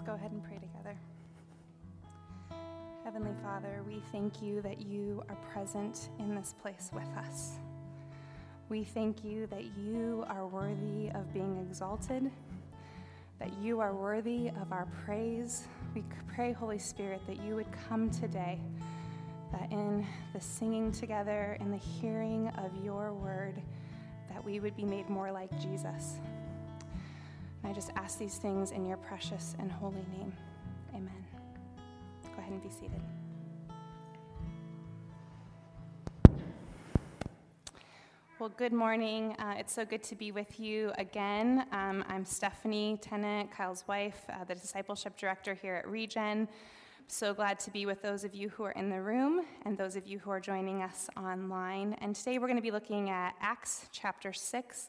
Let's go ahead and pray together. Heavenly Father, we thank you that you are present in this place with us. We thank you that you are worthy of being exalted, that you are worthy of our praise. We pray, Holy Spirit, that you would come today, that in the singing together, in the hearing of your word, that we would be made more like Jesus. And I just ask these things in your precious and holy name. Amen. Go ahead and be seated. Well, good morning. Uh, it's so good to be with you again. Um, I'm Stephanie Tennant, Kyle's wife, uh, the discipleship director here at Regen. So glad to be with those of you who are in the room and those of you who are joining us online. And today we're going to be looking at Acts chapter 6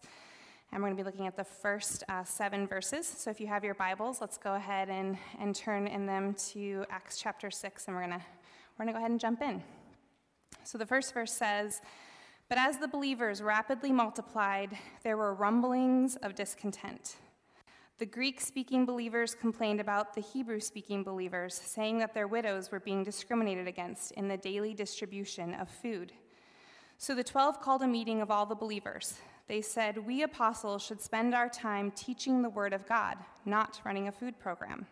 and we're going to be looking at the first uh, seven verses. So if you have your Bibles, let's go ahead and, and turn in them to Acts chapter 6, and we're going to we're going to go ahead and jump in. So the first verse says, But as the believers rapidly multiplied, there were rumblings of discontent. The Greek speaking believers complained about the Hebrew speaking believers, saying that their widows were being discriminated against in the daily distribution of food. So the twelve called a meeting of all the believers they said, We apostles should spend our time teaching the Word of God, not running a food program.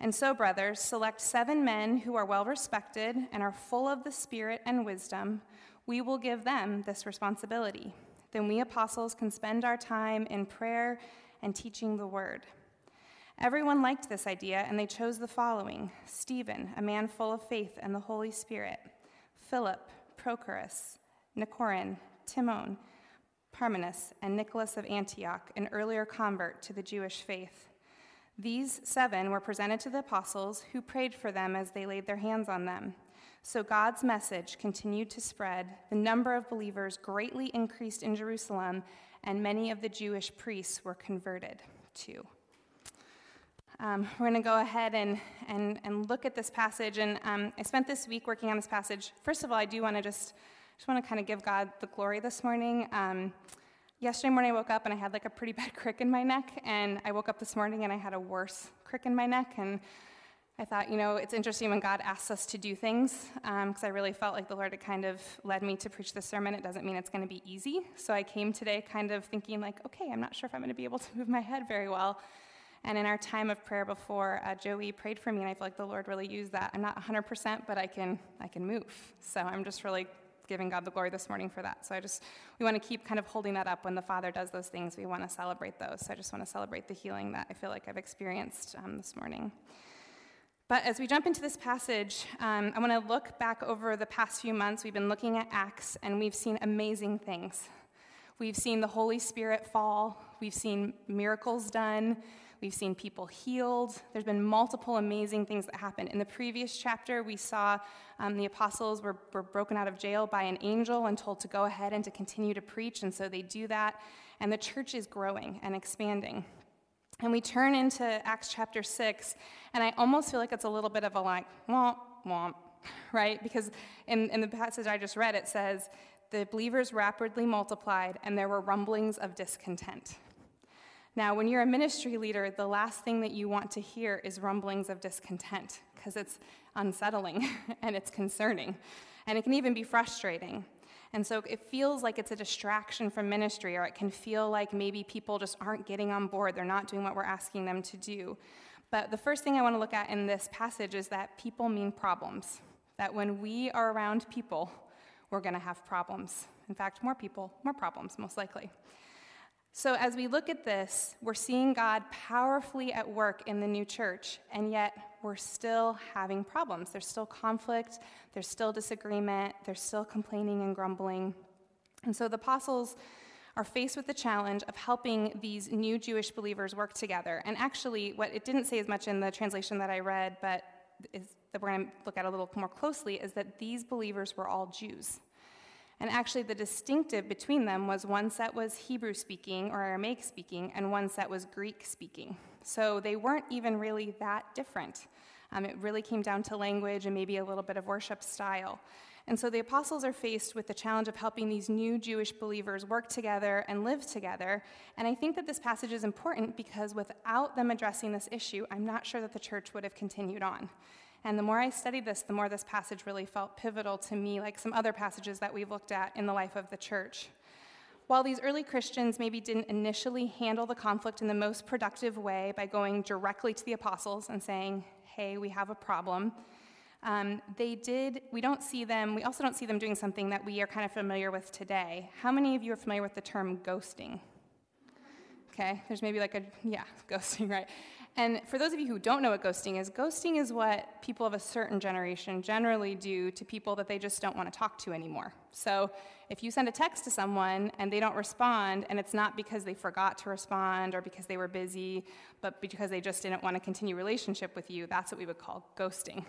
And so, brothers, select seven men who are well respected and are full of the Spirit and wisdom. We will give them this responsibility. Then we apostles can spend our time in prayer and teaching the Word. Everyone liked this idea, and they chose the following Stephen, a man full of faith and the Holy Spirit, Philip, Prochorus, Nicanor, Timon, Parmenas, and Nicholas of Antioch, an earlier convert to the Jewish faith. These seven were presented to the apostles, who prayed for them as they laid their hands on them. So God's message continued to spread. The number of believers greatly increased in Jerusalem, and many of the Jewish priests were converted too. Um, we're going to go ahead and, and, and look at this passage. And um, I spent this week working on this passage. First of all, I do want to just just want to kind of give God the glory this morning. Um, yesterday morning, I woke up and I had like a pretty bad crick in my neck, and I woke up this morning and I had a worse crick in my neck. And I thought, you know, it's interesting when God asks us to do things, because um, I really felt like the Lord had kind of led me to preach this sermon. It doesn't mean it's going to be easy. So I came today kind of thinking, like, okay, I'm not sure if I'm going to be able to move my head very well. And in our time of prayer before, uh, Joey prayed for me, and I feel like the Lord really used that. I'm not 100%, but I can, I can move. So I'm just really giving God the glory this morning for that. So I just, we want to keep kind of holding that up when the Father does those things. We want to celebrate those. So I just want to celebrate the healing that I feel like I've experienced um, this morning. But as we jump into this passage, um, I want to look back over the past few months. We've been looking at Acts, and we've seen amazing things. We've seen the Holy Spirit fall, we've seen miracles done, We've seen people healed. There's been multiple amazing things that happened. In the previous chapter, we saw um, the apostles were, were broken out of jail by an angel and told to go ahead and to continue to preach, and so they do that. And the church is growing and expanding. And we turn into Acts chapter 6, and I almost feel like it's a little bit of a like, womp, womp, right? Because in, in the passage I just read, it says, the believers rapidly multiplied, and there were rumblings of discontent. Now, when you're a ministry leader, the last thing that you want to hear is rumblings of discontent because it's unsettling and it's concerning and it can even be frustrating. And so it feels like it's a distraction from ministry, or it can feel like maybe people just aren't getting on board. They're not doing what we're asking them to do. But the first thing I want to look at in this passage is that people mean problems. That when we are around people, we're going to have problems. In fact, more people, more problems, most likely. So, as we look at this, we're seeing God powerfully at work in the new church, and yet we're still having problems. There's still conflict, there's still disagreement, there's still complaining and grumbling. And so the apostles are faced with the challenge of helping these new Jewish believers work together. And actually, what it didn't say as much in the translation that I read, but is, that we're going to look at a little more closely, is that these believers were all Jews. And actually, the distinctive between them was one set was Hebrew speaking or Aramaic speaking, and one set was Greek speaking. So they weren't even really that different. Um, it really came down to language and maybe a little bit of worship style. And so the apostles are faced with the challenge of helping these new Jewish believers work together and live together. And I think that this passage is important because without them addressing this issue, I'm not sure that the church would have continued on. And the more I studied this, the more this passage really felt pivotal to me, like some other passages that we've looked at in the life of the church. While these early Christians maybe didn't initially handle the conflict in the most productive way by going directly to the apostles and saying, hey, we have a problem, um, they did, we don't see them, we also don't see them doing something that we are kind of familiar with today. How many of you are familiar with the term ghosting? Okay, there's maybe like a, yeah, ghosting, right? And for those of you who don't know what ghosting is, ghosting is what people of a certain generation generally do to people that they just don't want to talk to anymore. So if you send a text to someone and they don't respond, and it's not because they forgot to respond or because they were busy, but because they just didn't want to continue relationship with you, that's what we would call ghosting.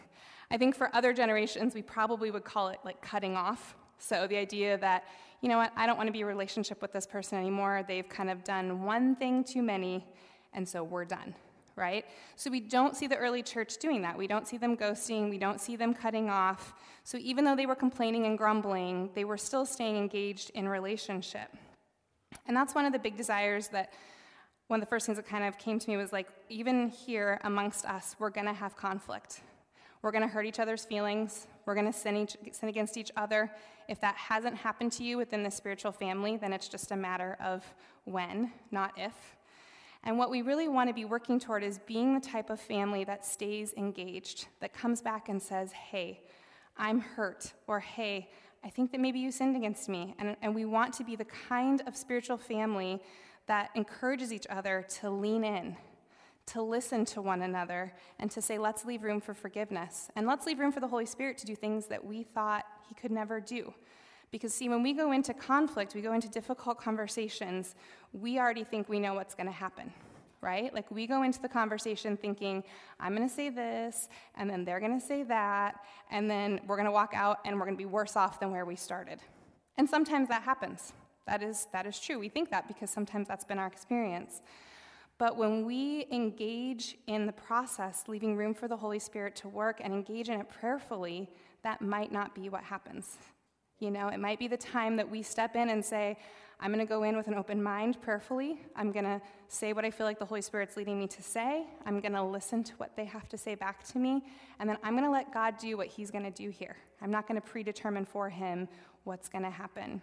I think for other generations, we probably would call it like cutting off. So the idea that, you know what, I don't want to be in a relationship with this person anymore. They've kind of done one thing too many, and so we're done right? So we don't see the early church doing that. We don't see them ghosting, we don't see them cutting off. So even though they were complaining and grumbling, they were still staying engaged in relationship. And that's one of the big desires that one of the first things that kind of came to me was like, even here amongst us, we're going to have conflict. We're going to hurt each other's feelings. We're going to sin, sin against each other. If that hasn't happened to you within the spiritual family, then it's just a matter of when, not if. And what we really want to be working toward is being the type of family that stays engaged, that comes back and says, hey, I'm hurt, or hey, I think that maybe you sinned against me. And, and we want to be the kind of spiritual family that encourages each other to lean in, to listen to one another, and to say, let's leave room for forgiveness. And let's leave room for the Holy Spirit to do things that we thought he could never do. Because, see, when we go into conflict, we go into difficult conversations, we already think we know what's going to happen, right? Like, we go into the conversation thinking, I'm going to say this, and then they're going to say that, and then we're going to walk out and we're going to be worse off than where we started. And sometimes that happens. That is, that is true. We think that because sometimes that's been our experience. But when we engage in the process, leaving room for the Holy Spirit to work and engage in it prayerfully, that might not be what happens. You know, it might be the time that we step in and say, I'm going to go in with an open mind prayerfully. I'm going to say what I feel like the Holy Spirit's leading me to say. I'm going to listen to what they have to say back to me. And then I'm going to let God do what He's going to do here. I'm not going to predetermine for Him what's going to happen.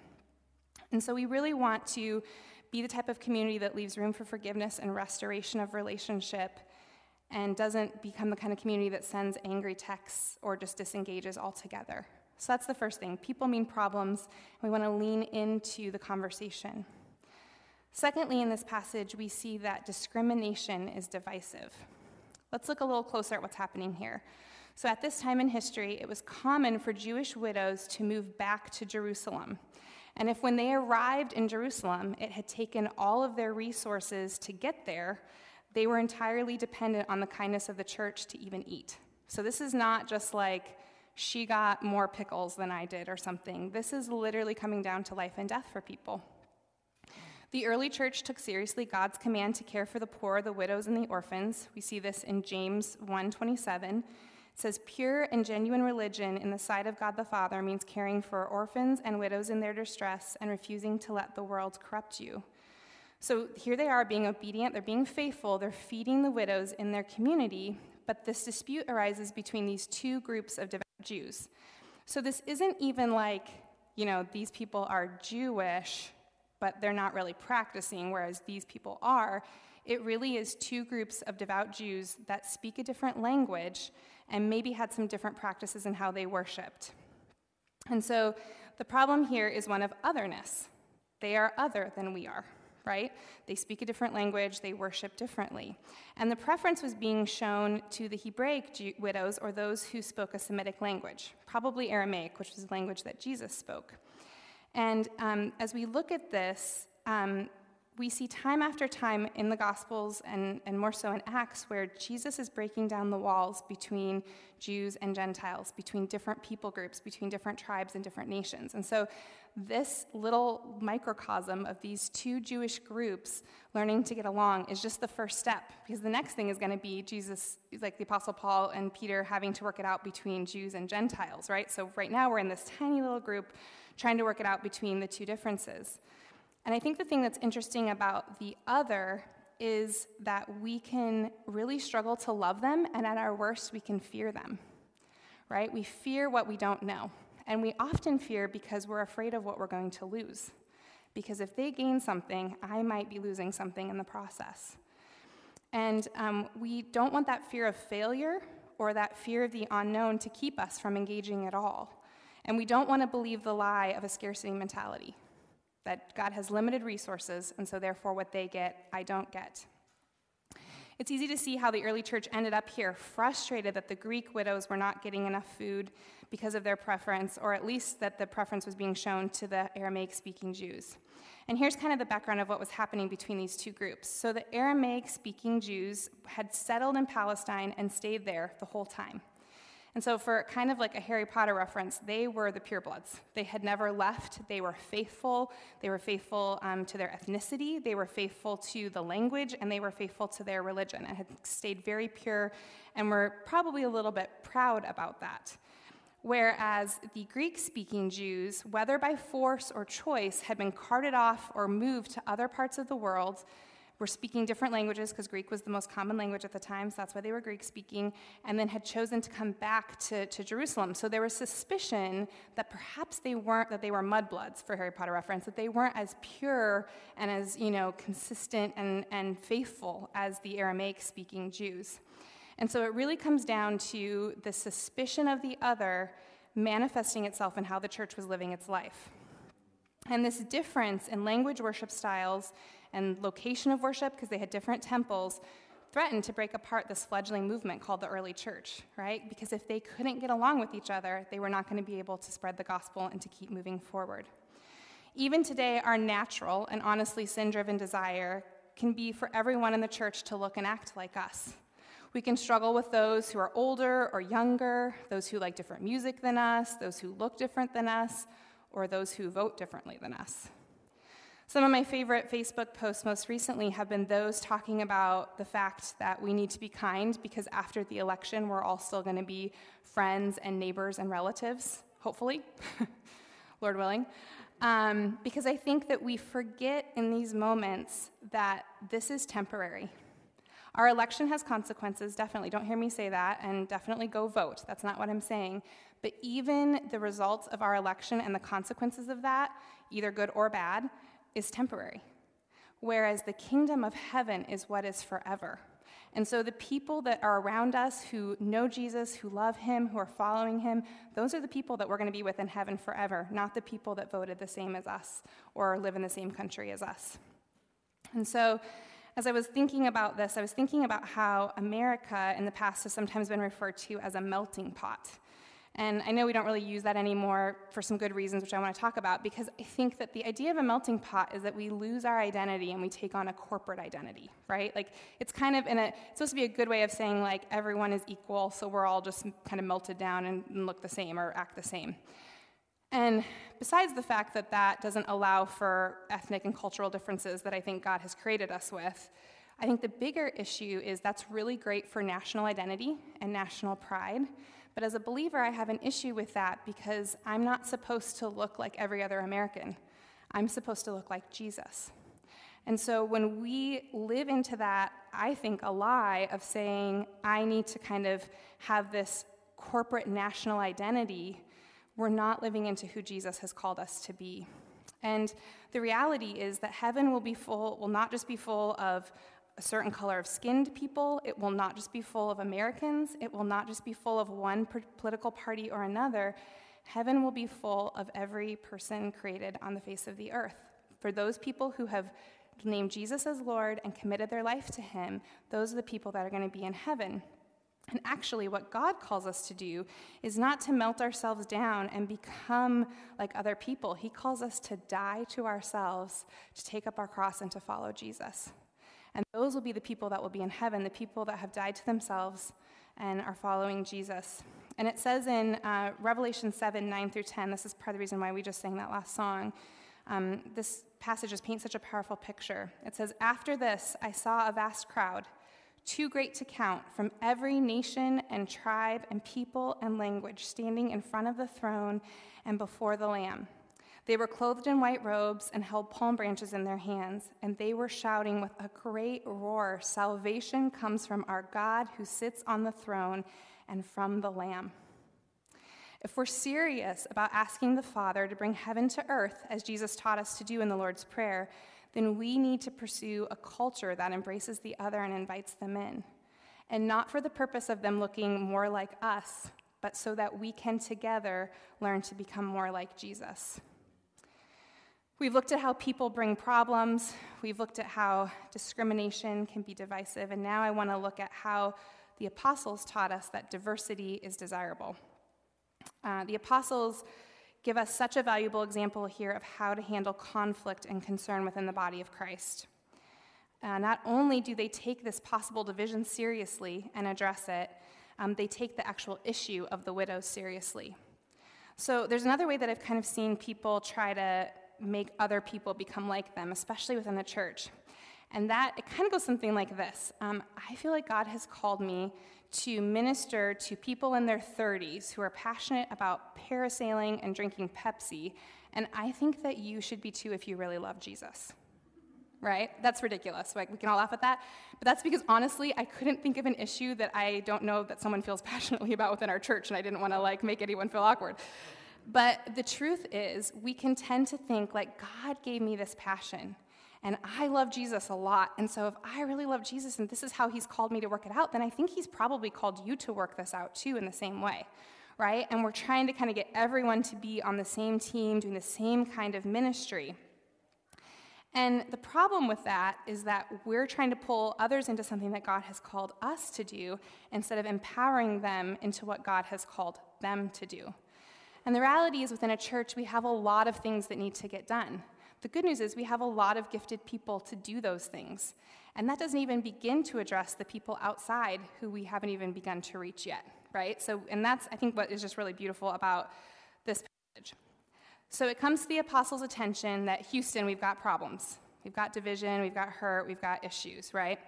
And so we really want to be the type of community that leaves room for forgiveness and restoration of relationship and doesn't become the kind of community that sends angry texts or just disengages altogether. So that's the first thing. People mean problems, we want to lean into the conversation. Secondly, in this passage, we see that discrimination is divisive. Let's look a little closer at what's happening here. So, at this time in history, it was common for Jewish widows to move back to Jerusalem. And if when they arrived in Jerusalem, it had taken all of their resources to get there, they were entirely dependent on the kindness of the church to even eat. So, this is not just like, she got more pickles than I did or something. This is literally coming down to life and death for people. The early church took seriously God's command to care for the poor, the widows, and the orphans. We see this in James 1:27. It says, "Pure and genuine religion in the sight of God the Father means caring for orphans and widows in their distress and refusing to let the world corrupt you." So here they are being obedient, they're being faithful, they're feeding the widows in their community, but this dispute arises between these two groups of Jews. So this isn't even like, you know, these people are Jewish, but they're not really practicing, whereas these people are. It really is two groups of devout Jews that speak a different language and maybe had some different practices in how they worshiped. And so the problem here is one of otherness. They are other than we are right? They speak a different language, they worship differently. And the preference was being shown to the Hebraic Jew- widows or those who spoke a Semitic language, probably Aramaic, which was the language that Jesus spoke. And um, as we look at this, um, we see time after time in the Gospels and, and more so in Acts where Jesus is breaking down the walls between Jews and Gentiles, between different people groups, between different tribes and different nations. And so this little microcosm of these two Jewish groups learning to get along is just the first step because the next thing is going to be Jesus, like the Apostle Paul and Peter, having to work it out between Jews and Gentiles, right? So right now we're in this tiny little group trying to work it out between the two differences. And I think the thing that's interesting about the other is that we can really struggle to love them, and at our worst, we can fear them, right? We fear what we don't know. And we often fear because we're afraid of what we're going to lose. Because if they gain something, I might be losing something in the process. And um, we don't want that fear of failure or that fear of the unknown to keep us from engaging at all. And we don't want to believe the lie of a scarcity mentality that God has limited resources, and so therefore what they get, I don't get. It's easy to see how the early church ended up here, frustrated that the Greek widows were not getting enough food because of their preference, or at least that the preference was being shown to the Aramaic speaking Jews. And here's kind of the background of what was happening between these two groups. So the Aramaic speaking Jews had settled in Palestine and stayed there the whole time. And so, for kind of like a Harry Potter reference, they were the purebloods. They had never left. They were faithful. They were faithful um, to their ethnicity. They were faithful to the language, and they were faithful to their religion and had stayed very pure and were probably a little bit proud about that. Whereas the Greek speaking Jews, whether by force or choice, had been carted off or moved to other parts of the world were speaking different languages because Greek was the most common language at the time, so that's why they were Greek speaking, and then had chosen to come back to, to Jerusalem. So there was suspicion that perhaps they weren't, that they were mudbloods, for Harry Potter reference, that they weren't as pure and as, you know, consistent and, and faithful as the Aramaic speaking Jews. And so it really comes down to the suspicion of the other manifesting itself in how the church was living its life. And this difference in language worship styles and location of worship, because they had different temples, threatened to break apart this fledgling movement called the early church, right? Because if they couldn't get along with each other, they were not going to be able to spread the gospel and to keep moving forward. Even today, our natural and honestly sin driven desire can be for everyone in the church to look and act like us. We can struggle with those who are older or younger, those who like different music than us, those who look different than us, or those who vote differently than us. Some of my favorite Facebook posts most recently have been those talking about the fact that we need to be kind because after the election, we're all still going to be friends and neighbors and relatives, hopefully, Lord willing. Um, because I think that we forget in these moments that this is temporary. Our election has consequences, definitely. Don't hear me say that, and definitely go vote. That's not what I'm saying. But even the results of our election and the consequences of that, either good or bad, is temporary, whereas the kingdom of heaven is what is forever. And so the people that are around us who know Jesus, who love him, who are following him, those are the people that we're going to be with in heaven forever, not the people that voted the same as us or live in the same country as us. And so as I was thinking about this, I was thinking about how America in the past has sometimes been referred to as a melting pot. And I know we don't really use that anymore for some good reasons, which I want to talk about, because I think that the idea of a melting pot is that we lose our identity and we take on a corporate identity, right? Like it's kind of in a, it's supposed to be a good way of saying like everyone is equal, so we're all just kind of melted down and, and look the same or act the same. And besides the fact that that doesn't allow for ethnic and cultural differences that I think God has created us with, I think the bigger issue is that's really great for national identity and national pride. But as a believer, I have an issue with that because I'm not supposed to look like every other American. I'm supposed to look like Jesus. And so when we live into that, I think, a lie of saying, I need to kind of have this corporate national identity, we're not living into who Jesus has called us to be. And the reality is that heaven will be full, will not just be full of a certain color of skinned people. It will not just be full of Americans. It will not just be full of one political party or another. Heaven will be full of every person created on the face of the earth. For those people who have named Jesus as Lord and committed their life to Him, those are the people that are going to be in heaven. And actually, what God calls us to do is not to melt ourselves down and become like other people. He calls us to die to ourselves, to take up our cross, and to follow Jesus. And those will be the people that will be in heaven, the people that have died to themselves and are following Jesus. And it says in uh, Revelation 7 9 through 10, this is part of the reason why we just sang that last song. Um, this passage just paints such a powerful picture. It says, After this, I saw a vast crowd, too great to count, from every nation and tribe and people and language, standing in front of the throne and before the Lamb. They were clothed in white robes and held palm branches in their hands, and they were shouting with a great roar Salvation comes from our God who sits on the throne and from the Lamb. If we're serious about asking the Father to bring heaven to earth, as Jesus taught us to do in the Lord's Prayer, then we need to pursue a culture that embraces the other and invites them in. And not for the purpose of them looking more like us, but so that we can together learn to become more like Jesus. We've looked at how people bring problems, we've looked at how discrimination can be divisive, and now I want to look at how the apostles taught us that diversity is desirable. Uh, the apostles give us such a valuable example here of how to handle conflict and concern within the body of Christ. Uh, not only do they take this possible division seriously and address it, um, they take the actual issue of the widow seriously. So there's another way that I've kind of seen people try to make other people become like them, especially within the church. And that, it kind of goes something like this um, I feel like God has called me to minister to people in their 30s who are passionate about parasailing and drinking Pepsi, and I think that you should be too if you really love Jesus. Right? That's ridiculous. Like, we can all laugh at that. But that's because honestly, I couldn't think of an issue that I don't know that someone feels passionately about within our church, and I didn't want to like make anyone feel awkward. But the truth is, we can tend to think like God gave me this passion and I love Jesus a lot. And so if I really love Jesus and this is how he's called me to work it out, then I think he's probably called you to work this out too in the same way, right? And we're trying to kind of get everyone to be on the same team, doing the same kind of ministry. And the problem with that is that we're trying to pull others into something that God has called us to do instead of empowering them into what God has called them to do. And the reality is, within a church, we have a lot of things that need to get done. The good news is we have a lot of gifted people to do those things. And that doesn't even begin to address the people outside who we haven't even begun to reach yet, right? So, and that's, I think, what is just really beautiful about this passage. So it comes to the apostles' attention that Houston, we've got problems. We've got division, we've got hurt, we've got issues, right?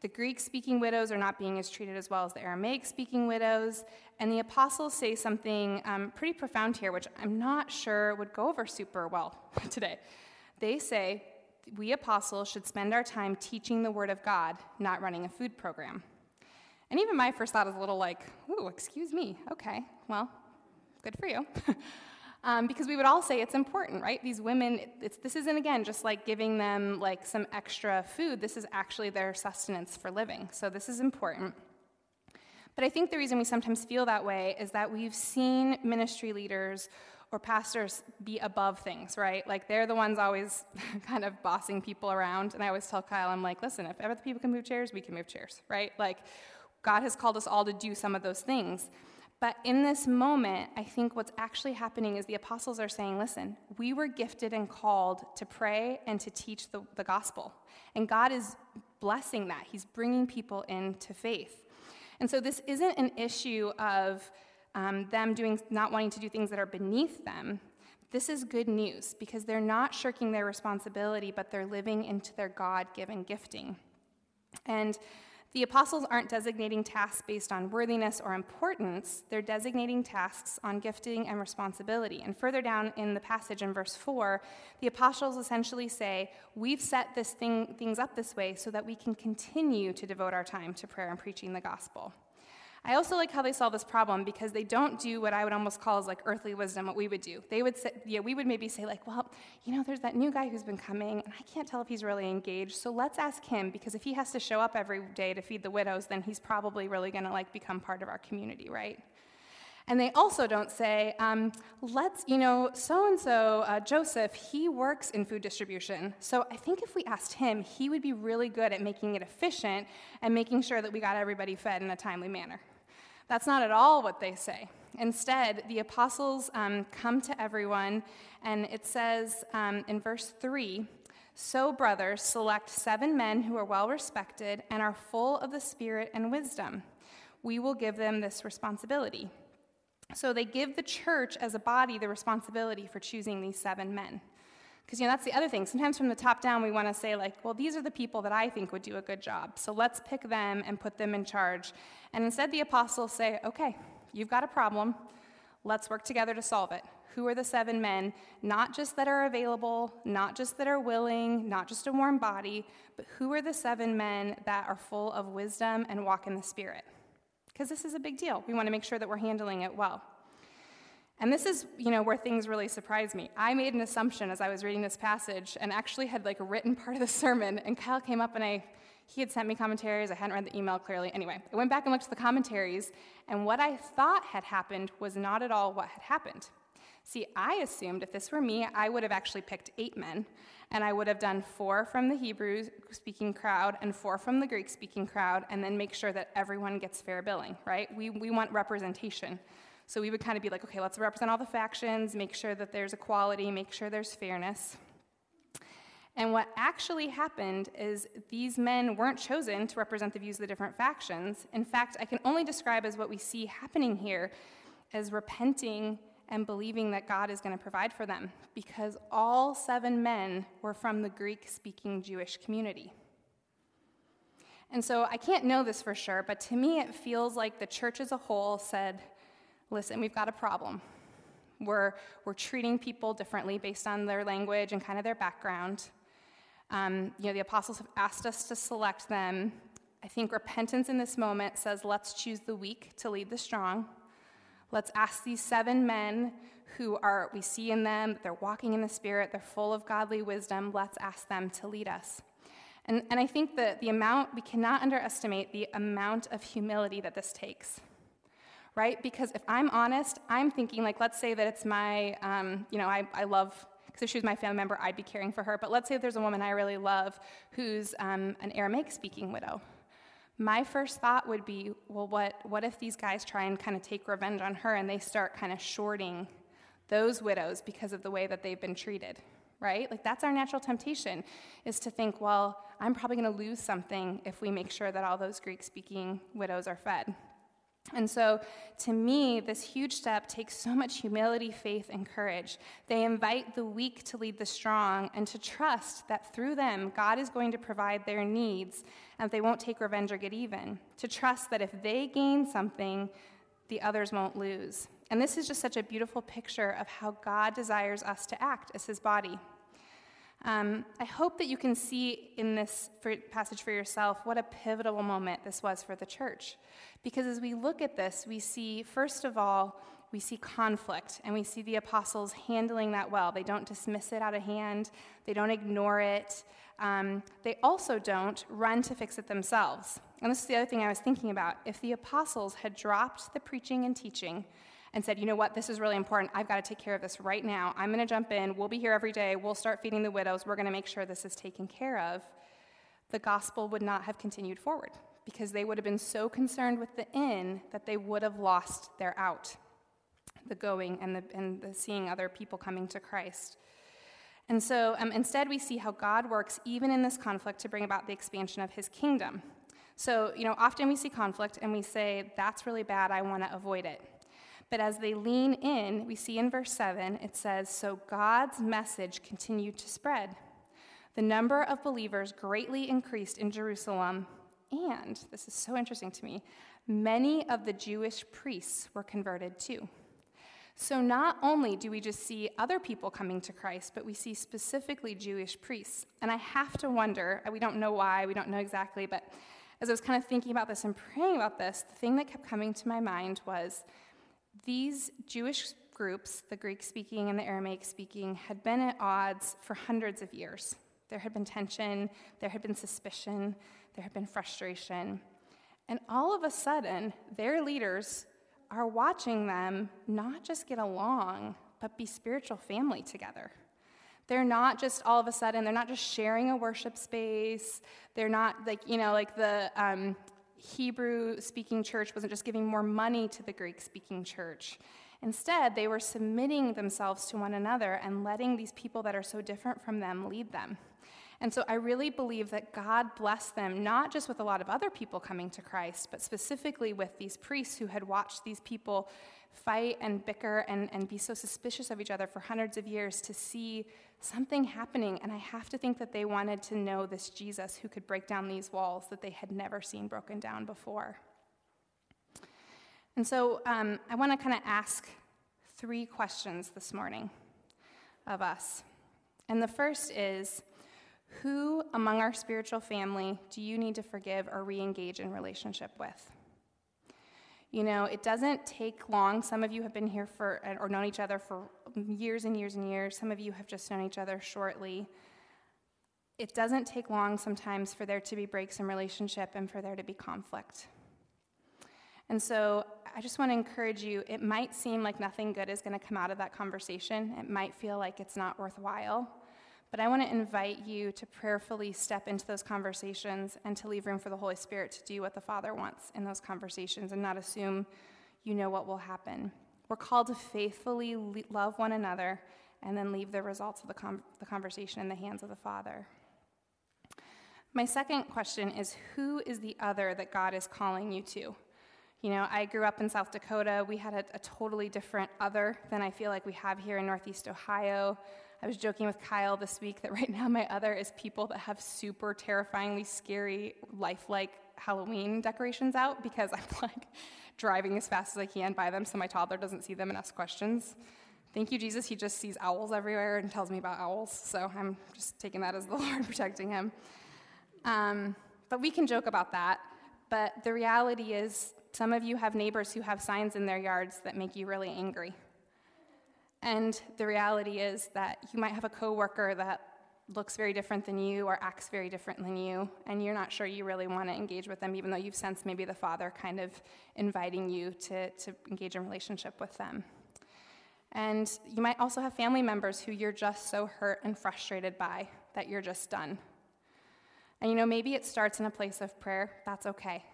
The Greek speaking widows are not being as treated as well as the Aramaic speaking widows. And the apostles say something um, pretty profound here, which I'm not sure would go over super well today. They say we apostles should spend our time teaching the Word of God, not running a food program. And even my first thought is a little like, ooh, excuse me. Okay, well, good for you. um, because we would all say it's important, right? These women, this isn't, again, just like giving them like some extra food. This is actually their sustenance for living. So this is important. But I think the reason we sometimes feel that way is that we've seen ministry leaders or pastors be above things, right? Like they're the ones always kind of bossing people around. And I always tell Kyle, I'm like, listen, if other people can move chairs, we can move chairs, right? Like God has called us all to do some of those things. But in this moment, I think what's actually happening is the apostles are saying, listen, we were gifted and called to pray and to teach the, the gospel. And God is blessing that. He's bringing people into faith. And so this isn't an issue of, um, them doing, not wanting to do things that are beneath them, this is good news because they're not shirking their responsibility, but they're living into their God given gifting. And the apostles aren't designating tasks based on worthiness or importance, they're designating tasks on gifting and responsibility. And further down in the passage in verse 4, the apostles essentially say, We've set this thing, things up this way so that we can continue to devote our time to prayer and preaching the gospel. I also like how they solve this problem because they don't do what I would almost call as like earthly wisdom, what we would do. They would say, yeah, we would maybe say like, well, you know, there's that new guy who's been coming, and I can't tell if he's really engaged. So let's ask him because if he has to show up every day to feed the widows, then he's probably really going to like become part of our community, right? And they also don't say, um, let's, you know, so and so, Joseph, he works in food distribution. So I think if we asked him, he would be really good at making it efficient and making sure that we got everybody fed in a timely manner. That's not at all what they say. Instead, the apostles um, come to everyone, and it says um, in verse 3 So, brothers, select seven men who are well respected and are full of the Spirit and wisdom. We will give them this responsibility. So they give the church as a body the responsibility for choosing these seven men. Because, you know, that's the other thing. Sometimes from the top down, we want to say, like, well, these are the people that I think would do a good job. So let's pick them and put them in charge. And instead, the apostles say, okay, you've got a problem. Let's work together to solve it. Who are the seven men? Not just that are available, not just that are willing, not just a warm body, but who are the seven men that are full of wisdom and walk in the Spirit? Because this is a big deal. We want to make sure that we're handling it well. And this is, you know, where things really surprised me. I made an assumption as I was reading this passage and actually had like written part of the sermon, and Kyle came up and I he had sent me commentaries. I hadn't read the email clearly. Anyway, I went back and looked at the commentaries, and what I thought had happened was not at all what had happened. See, I assumed if this were me, I would have actually picked eight men, and I would have done four from the Hebrew speaking crowd and four from the Greek speaking crowd, and then make sure that everyone gets fair billing, right? We, we want representation. So we would kind of be like, okay, let's represent all the factions, make sure that there's equality, make sure there's fairness. And what actually happened is these men weren't chosen to represent the views of the different factions. In fact, I can only describe as what we see happening here as repenting and believing that God is going to provide for them because all seven men were from the Greek speaking Jewish community. And so I can't know this for sure, but to me it feels like the church as a whole said, listen, we've got a problem. We're, we're treating people differently based on their language and kind of their background. Um, you know, the apostles have asked us to select them. I think repentance in this moment says, let's choose the weak to lead the strong. Let's ask these seven men who are, we see in them, they're walking in the Spirit, they're full of godly wisdom. Let's ask them to lead us. And, and I think that the amount, we cannot underestimate the amount of humility that this takes right? Because if I'm honest, I'm thinking, like, let's say that it's my, um, you know, I, I love, because if she was my family member, I'd be caring for her. But let's say there's a woman I really love who's um, an Aramaic speaking widow. My first thought would be, well, what, what if these guys try and kind of take revenge on her and they start kind of shorting those widows because of the way that they've been treated? right? Like that's our natural temptation is to think, well, I'm probably going to lose something if we make sure that all those Greek speaking widows are fed. And so, to me, this huge step takes so much humility, faith, and courage. They invite the weak to lead the strong and to trust that through them, God is going to provide their needs and they won't take revenge or get even. To trust that if they gain something, the others won't lose. And this is just such a beautiful picture of how God desires us to act as his body. Um, I hope that you can see in this for, passage for yourself what a pivotal moment this was for the church. Because as we look at this, we see, first of all, we see conflict, and we see the apostles handling that well. They don't dismiss it out of hand, they don't ignore it. Um, they also don't run to fix it themselves. And this is the other thing I was thinking about. If the apostles had dropped the preaching and teaching, and said, you know what, this is really important. I've got to take care of this right now. I'm going to jump in. We'll be here every day. We'll start feeding the widows. We're going to make sure this is taken care of. The gospel would not have continued forward because they would have been so concerned with the in that they would have lost their out, the going and the, and the seeing other people coming to Christ. And so um, instead, we see how God works even in this conflict to bring about the expansion of his kingdom. So, you know, often we see conflict and we say, that's really bad, I want to avoid it. But as they lean in, we see in verse 7, it says, So God's message continued to spread. The number of believers greatly increased in Jerusalem, and this is so interesting to me, many of the Jewish priests were converted too. So not only do we just see other people coming to Christ, but we see specifically Jewish priests. And I have to wonder, uh, we don't know why, we don't know exactly, but as I was kind of thinking about this and praying about this, the thing that kept coming to my mind was these Jewish groups, the Greek speaking and the Aramaic speaking, had been at odds for hundreds of years. There had been tension, there had been suspicion, there had been frustration. And all of a sudden, their leaders are watching them not just get along, but be spiritual family together. They're not just all of a sudden, they're not just sharing a worship space. They're not like, you know, like the um, Hebrew speaking church wasn't just giving more money to the Greek speaking church. Instead, they were submitting themselves to one another and letting these people that are so different from them lead them. And so I really believe that God blessed them, not just with a lot of other people coming to Christ, but specifically with these priests who had watched these people fight and bicker and, and be so suspicious of each other for hundreds of years to see something happening. And I have to think that they wanted to know this Jesus who could break down these walls that they had never seen broken down before. And so um, I want to kind of ask three questions this morning of us. And the first is who among our spiritual family do you need to forgive or re engage in relationship with? You know, it doesn't take long. Some of you have been here for, or known each other for years and years and years. Some of you have just known each other shortly. It doesn't take long sometimes for there to be breaks in relationship and for there to be conflict. And so I just want to encourage you it might seem like nothing good is going to come out of that conversation, it might feel like it's not worthwhile. But I want to invite you to prayerfully step into those conversations and to leave room for the Holy Spirit to do what the Father wants in those conversations and not assume you know what will happen. We're called to faithfully love one another and then leave the results of the, com- the conversation in the hands of the Father. My second question is Who is the other that God is calling you to? You know, I grew up in South Dakota. We had a, a totally different other than I feel like we have here in Northeast Ohio. I was joking with Kyle this week that right now my other is people that have super terrifyingly scary, lifelike Halloween decorations out because I'm like driving as fast as I can by them so my toddler doesn't see them and ask questions. Thank you, Jesus. He just sees owls everywhere and tells me about owls. So I'm just taking that as the Lord protecting him. Um, but we can joke about that. But the reality is, some of you have neighbors who have signs in their yards that make you really angry. And the reality is that you might have a coworker that looks very different than you or acts very different than you, and you're not sure you really want to engage with them, even though you've sensed maybe the Father kind of inviting you to, to engage in relationship with them. And you might also have family members who you're just so hurt and frustrated by that you're just done. And you know, maybe it starts in a place of prayer. That's okay.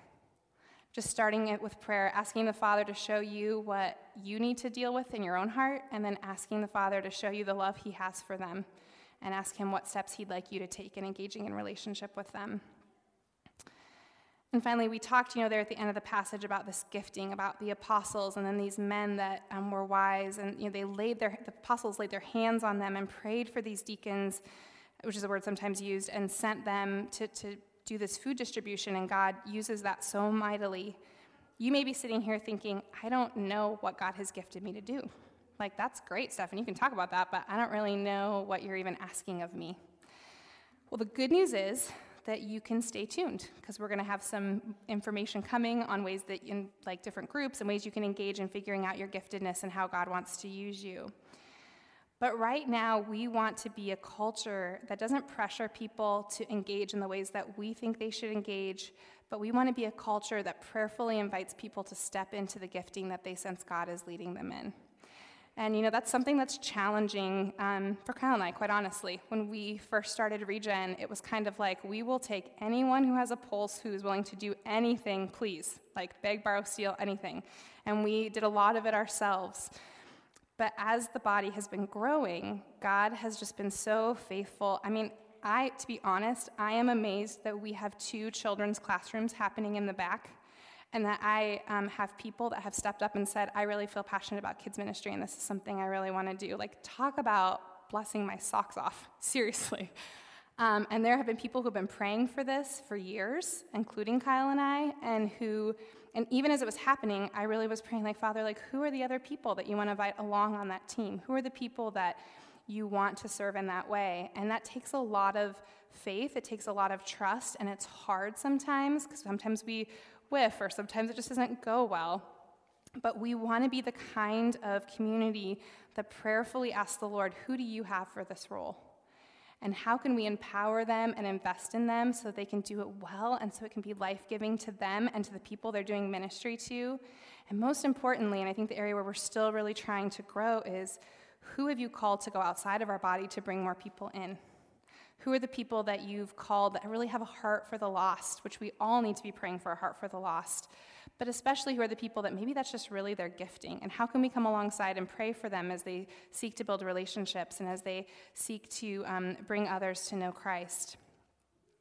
Just starting it with prayer, asking the Father to show you what you need to deal with in your own heart, and then asking the Father to show you the love He has for them, and ask Him what steps He'd like you to take in engaging in relationship with them. And finally, we talked, you know, there at the end of the passage about this gifting, about the apostles, and then these men that um, were wise, and you know, they laid their the apostles laid their hands on them and prayed for these deacons, which is a word sometimes used, and sent them to, to do this food distribution, and God uses that so mightily, you may be sitting here thinking, I don't know what God has gifted me to do. Like, that's great, stuff, and you can talk about that, but I don't really know what you're even asking of me. Well, the good news is that you can stay tuned because we're going to have some information coming on ways that in like different groups and ways you can engage in figuring out your giftedness and how God wants to use you. But right now, we want to be a culture that doesn't pressure people to engage in the ways that we think they should engage, but we want to be a culture that prayerfully invites people to step into the gifting that they sense God is leading them in. And you know, that's something that's challenging um, for Kyle and I, quite honestly. When we first started Regen, it was kind of like, we will take anyone who has a pulse who is willing to do anything, please. Like beg, borrow, steal, anything. And we did a lot of it ourselves. But as the body has been growing, God has just been so faithful. I mean, I, to be honest, I am amazed that we have two children's classrooms happening in the back, and that I um, have people that have stepped up and said, I really feel passionate about kids' ministry, and this is something I really want to do. Like, talk about blessing my socks off, seriously. Um, and there have been people who have been praying for this for years, including Kyle and I, and who and even as it was happening, I really was praying, like, Father, like, who are the other people that you want to invite along on that team? Who are the people that you want to serve in that way? And that takes a lot of faith, it takes a lot of trust, and it's hard sometimes because sometimes we whiff or sometimes it just doesn't go well. But we want to be the kind of community that prayerfully asks the Lord, who do you have for this role? And how can we empower them and invest in them so that they can do it well and so it can be life giving to them and to the people they're doing ministry to? And most importantly, and I think the area where we're still really trying to grow is who have you called to go outside of our body to bring more people in? Who are the people that you've called that really have a heart for the lost, which we all need to be praying for a heart for the lost? But especially who are the people that maybe that's just really their gifting? And how can we come alongside and pray for them as they seek to build relationships and as they seek to um, bring others to know Christ?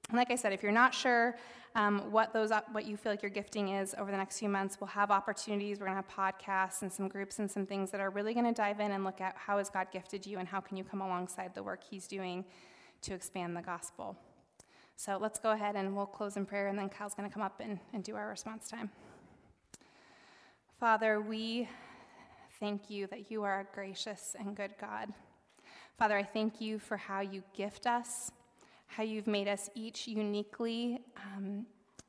And like I said, if you're not sure um, what those what you feel like your gifting is over the next few months, we'll have opportunities. We're going to have podcasts and some groups and some things that are really going to dive in and look at how has God gifted you and how can you come alongside the work He's doing to expand the gospel. So let's go ahead and we'll close in prayer, and then Kyle's going to come up and, and do our response time. Father, we thank you that you are a gracious and good God. Father, I thank you for how you gift us how you've made us each uniquely um,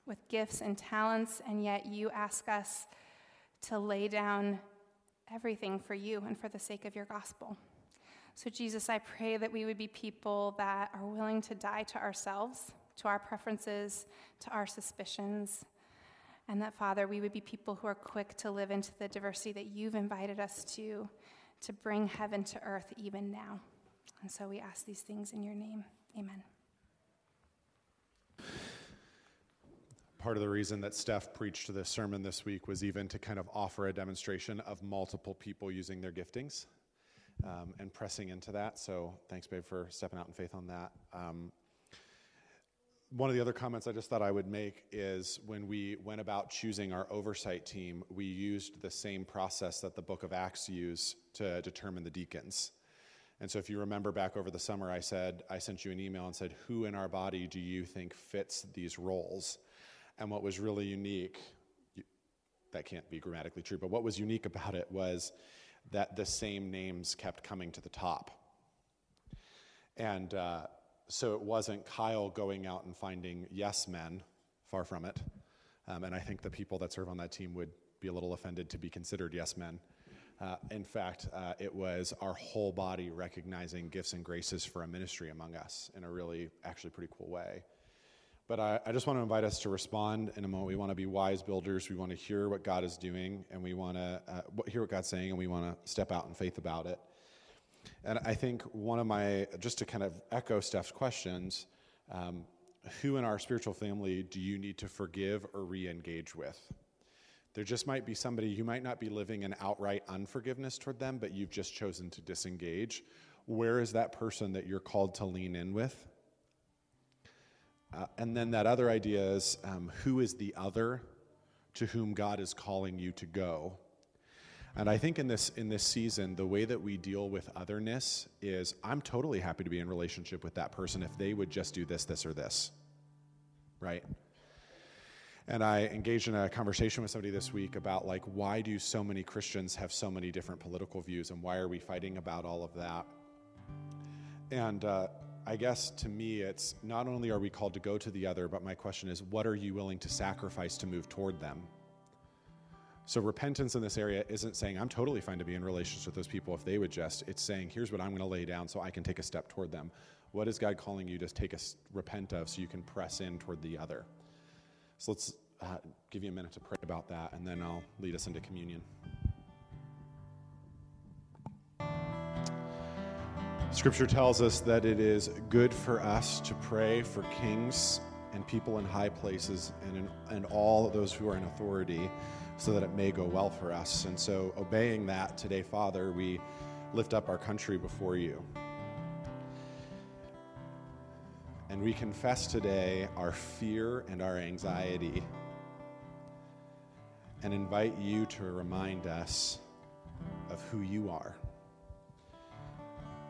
with gifts and talents, and yet you ask us to lay down everything for you and for the sake of your gospel. So, Jesus, I pray that we would be people that are willing to die to ourselves, to our preferences, to our suspicions, and that, Father, we would be people who are quick to live into the diversity that you've invited us to, to bring heaven to earth even now. And so we ask these things in your name. Amen. Part of the reason that Steph preached this sermon this week was even to kind of offer a demonstration of multiple people using their giftings um, and pressing into that. So thanks, babe, for stepping out in faith on that. Um, one of the other comments I just thought I would make is when we went about choosing our oversight team, we used the same process that the book of Acts used to determine the deacons. And so if you remember back over the summer, I said, I sent you an email and said, Who in our body do you think fits these roles? And what was really unique, that can't be grammatically true, but what was unique about it was that the same names kept coming to the top. And uh, so it wasn't Kyle going out and finding yes men, far from it. Um, and I think the people that serve on that team would be a little offended to be considered yes men. Uh, in fact, uh, it was our whole body recognizing gifts and graces for a ministry among us in a really, actually, pretty cool way. But I, I, just want to invite us to respond in a moment. We want to be wise builders. We want to hear what God is doing, and we want to uh, hear what God's saying, and we want to step out in faith about it. And I think one of my, just to kind of echo Steph's questions, um, who in our spiritual family do you need to forgive or re engage with? There just might be somebody, you might not be living in outright unforgiveness toward them, but you've just chosen to disengage. Where is that person that you're called to lean in with? Uh, and then that other idea is um, who is the other to whom God is calling you to go? And I think in this in this season, the way that we deal with otherness is I'm totally happy to be in relationship with that person if they would just do this, this, or this. Right? And I engaged in a conversation with somebody this week about like why do so many Christians have so many different political views and why are we fighting about all of that? And uh, I guess to me, it's not only are we called to go to the other, but my question is, what are you willing to sacrifice to move toward them? So, repentance in this area isn't saying, I'm totally fine to be in relationship with those people if they would just. It's saying, here's what I'm going to lay down so I can take a step toward them. What is God calling you to take a repent of so you can press in toward the other? So, let's uh, give you a minute to pray about that, and then I'll lead us into communion. Scripture tells us that it is good for us to pray for kings and people in high places and, in, and all those who are in authority so that it may go well for us. And so, obeying that today, Father, we lift up our country before you. And we confess today our fear and our anxiety and invite you to remind us of who you are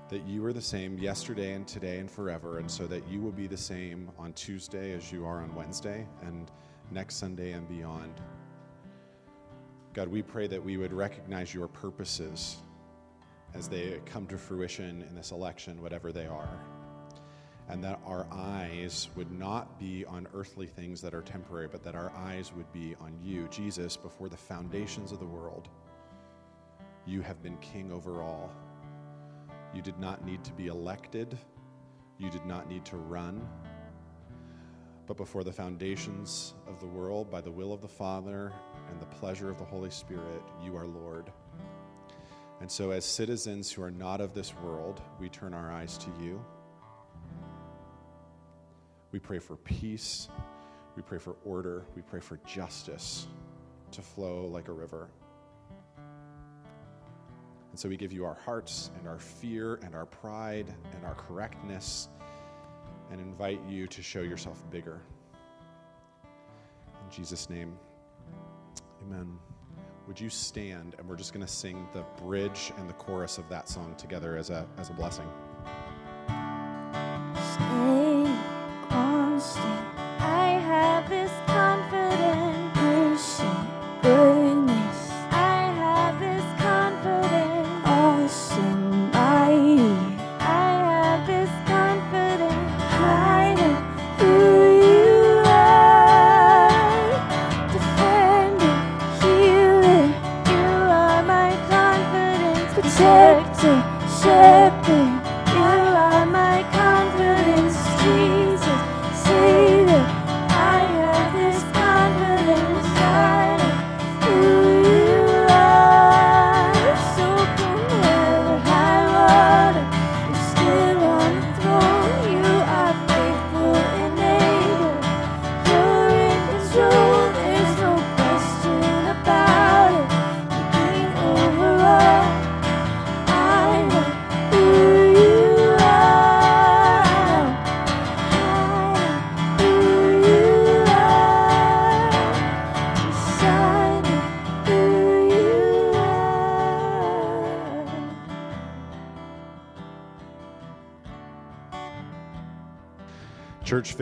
that you are the same yesterday and today and forever, and so that you will be the same on Tuesday as you are on Wednesday and next Sunday and beyond. God, we pray that we would recognize your purposes as they come to fruition in this election, whatever they are. And that our eyes would not be on earthly things that are temporary, but that our eyes would be on you, Jesus, before the foundations of the world. You have been king over all. You did not need to be elected. You did not need to run but before the foundations of the world, by the will of the Father and the pleasure of the Holy Spirit, you are Lord. And so, as citizens who are not of this world, we turn our eyes to you. We pray for peace. We pray for order. We pray for justice to flow like a river. And so we give you our hearts and our fear and our pride and our correctness and invite you to show yourself bigger. In Jesus' name, amen. Would you stand and we're just going to sing the bridge and the chorus of that song together as a, as a blessing?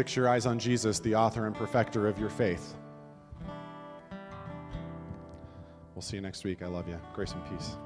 fix your eyes on Jesus, the author and perfecter of your faith. We'll see you next week. I love you. Grace and peace.